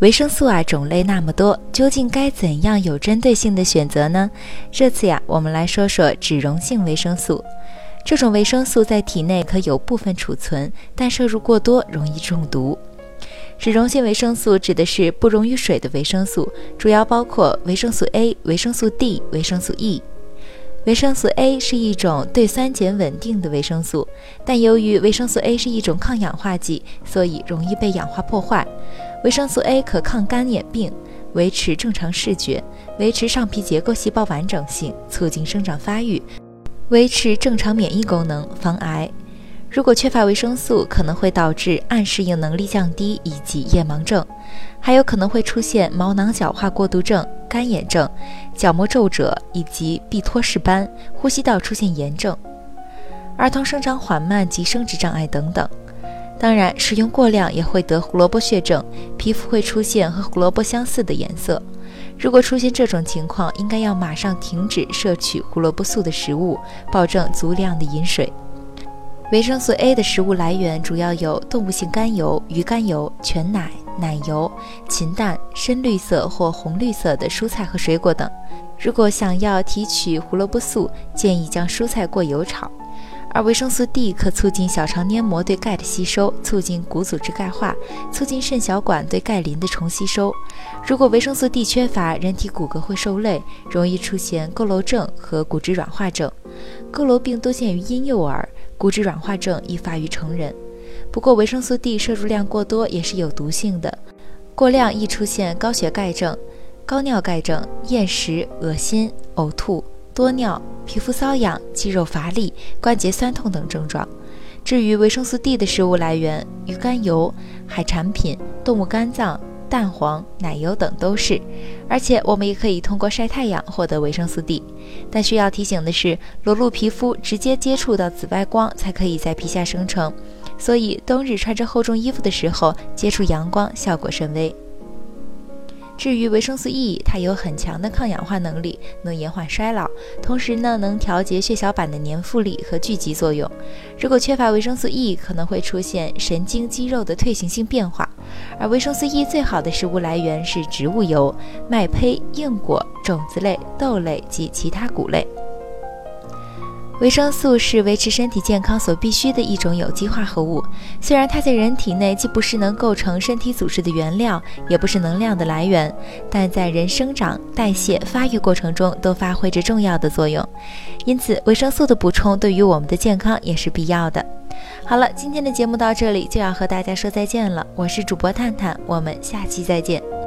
维生素啊，种类那么多，究竟该怎样有针对性的选择呢？这次呀，我们来说说脂溶性维生素。这种维生素在体内可有部分储存，但摄入过多容易中毒。脂溶性维生素指的是不溶于水的维生素，主要包括维生素 A、维生素 D、维生素 E。维生素 A 是一种对酸碱稳定的维生素，但由于维生素 A 是一种抗氧化剂，所以容易被氧化破坏。维生素 A 可抗干眼病，维持正常视觉，维持上皮结构细胞完整性，促进生长发育，维持正常免疫功能，防癌。如果缺乏维生素，可能会导致暗适应能力降低以及夜盲症，还有可能会出现毛囊角化过度症、干眼症、角膜皱褶以及闭脱式斑、呼吸道出现炎症、儿童生长缓慢及生殖障碍等等。当然，使用过量也会得胡萝卜血症，皮肤会出现和胡萝卜相似的颜色。如果出现这种情况，应该要马上停止摄取胡萝卜素的食物，保证足量的饮水。维生素 A 的食物来源主要有动物性甘油、鱼肝油、全奶、奶油、禽蛋、深绿色或红绿色的蔬菜和水果等。如果想要提取胡萝卜素，建议将蔬菜过油炒。而维生素 D 可促进小肠黏膜对钙的吸收，促进骨组织钙化，促进肾小管对钙磷的重吸收。如果维生素 D 缺乏，人体骨骼会受累，容易出现佝偻症和骨质软化症。佝偻病多见于婴幼儿，骨质软化症易发于成人。不过，维生素 D 摄入量过多也是有毒性的，过量易出现高血钙症、高尿钙症、厌食、恶心、呕吐、多尿。皮肤瘙痒、肌肉乏力、关节酸痛等症状。至于维生素 D 的食物来源，鱼肝油、海产品、动物肝脏、蛋黄、奶油等都是。而且我们也可以通过晒太阳获得维生素 D。但需要提醒的是，裸露皮肤直接接触到紫外光才可以在皮下生成，所以冬日穿着厚重衣服的时候接触阳光效果甚微。至于维生素 E，它有很强的抗氧化能力，能延缓衰老，同时呢，能调节血小板的粘附力和聚集作用。如果缺乏维生素 E，可能会出现神经肌肉的退行性变化。而维生素 E 最好的食物来源是植物油、麦胚、硬果、种子类、豆类及其他谷类。维生素是维持身体健康所必需的一种有机化合物。虽然它在人体内既不是能构成身体组织的原料，也不是能量的来源，但在人生长、代谢、发育过程中都发挥着重要的作用。因此，维生素的补充对于我们的健康也是必要的。好了，今天的节目到这里就要和大家说再见了。我是主播探探，我们下期再见。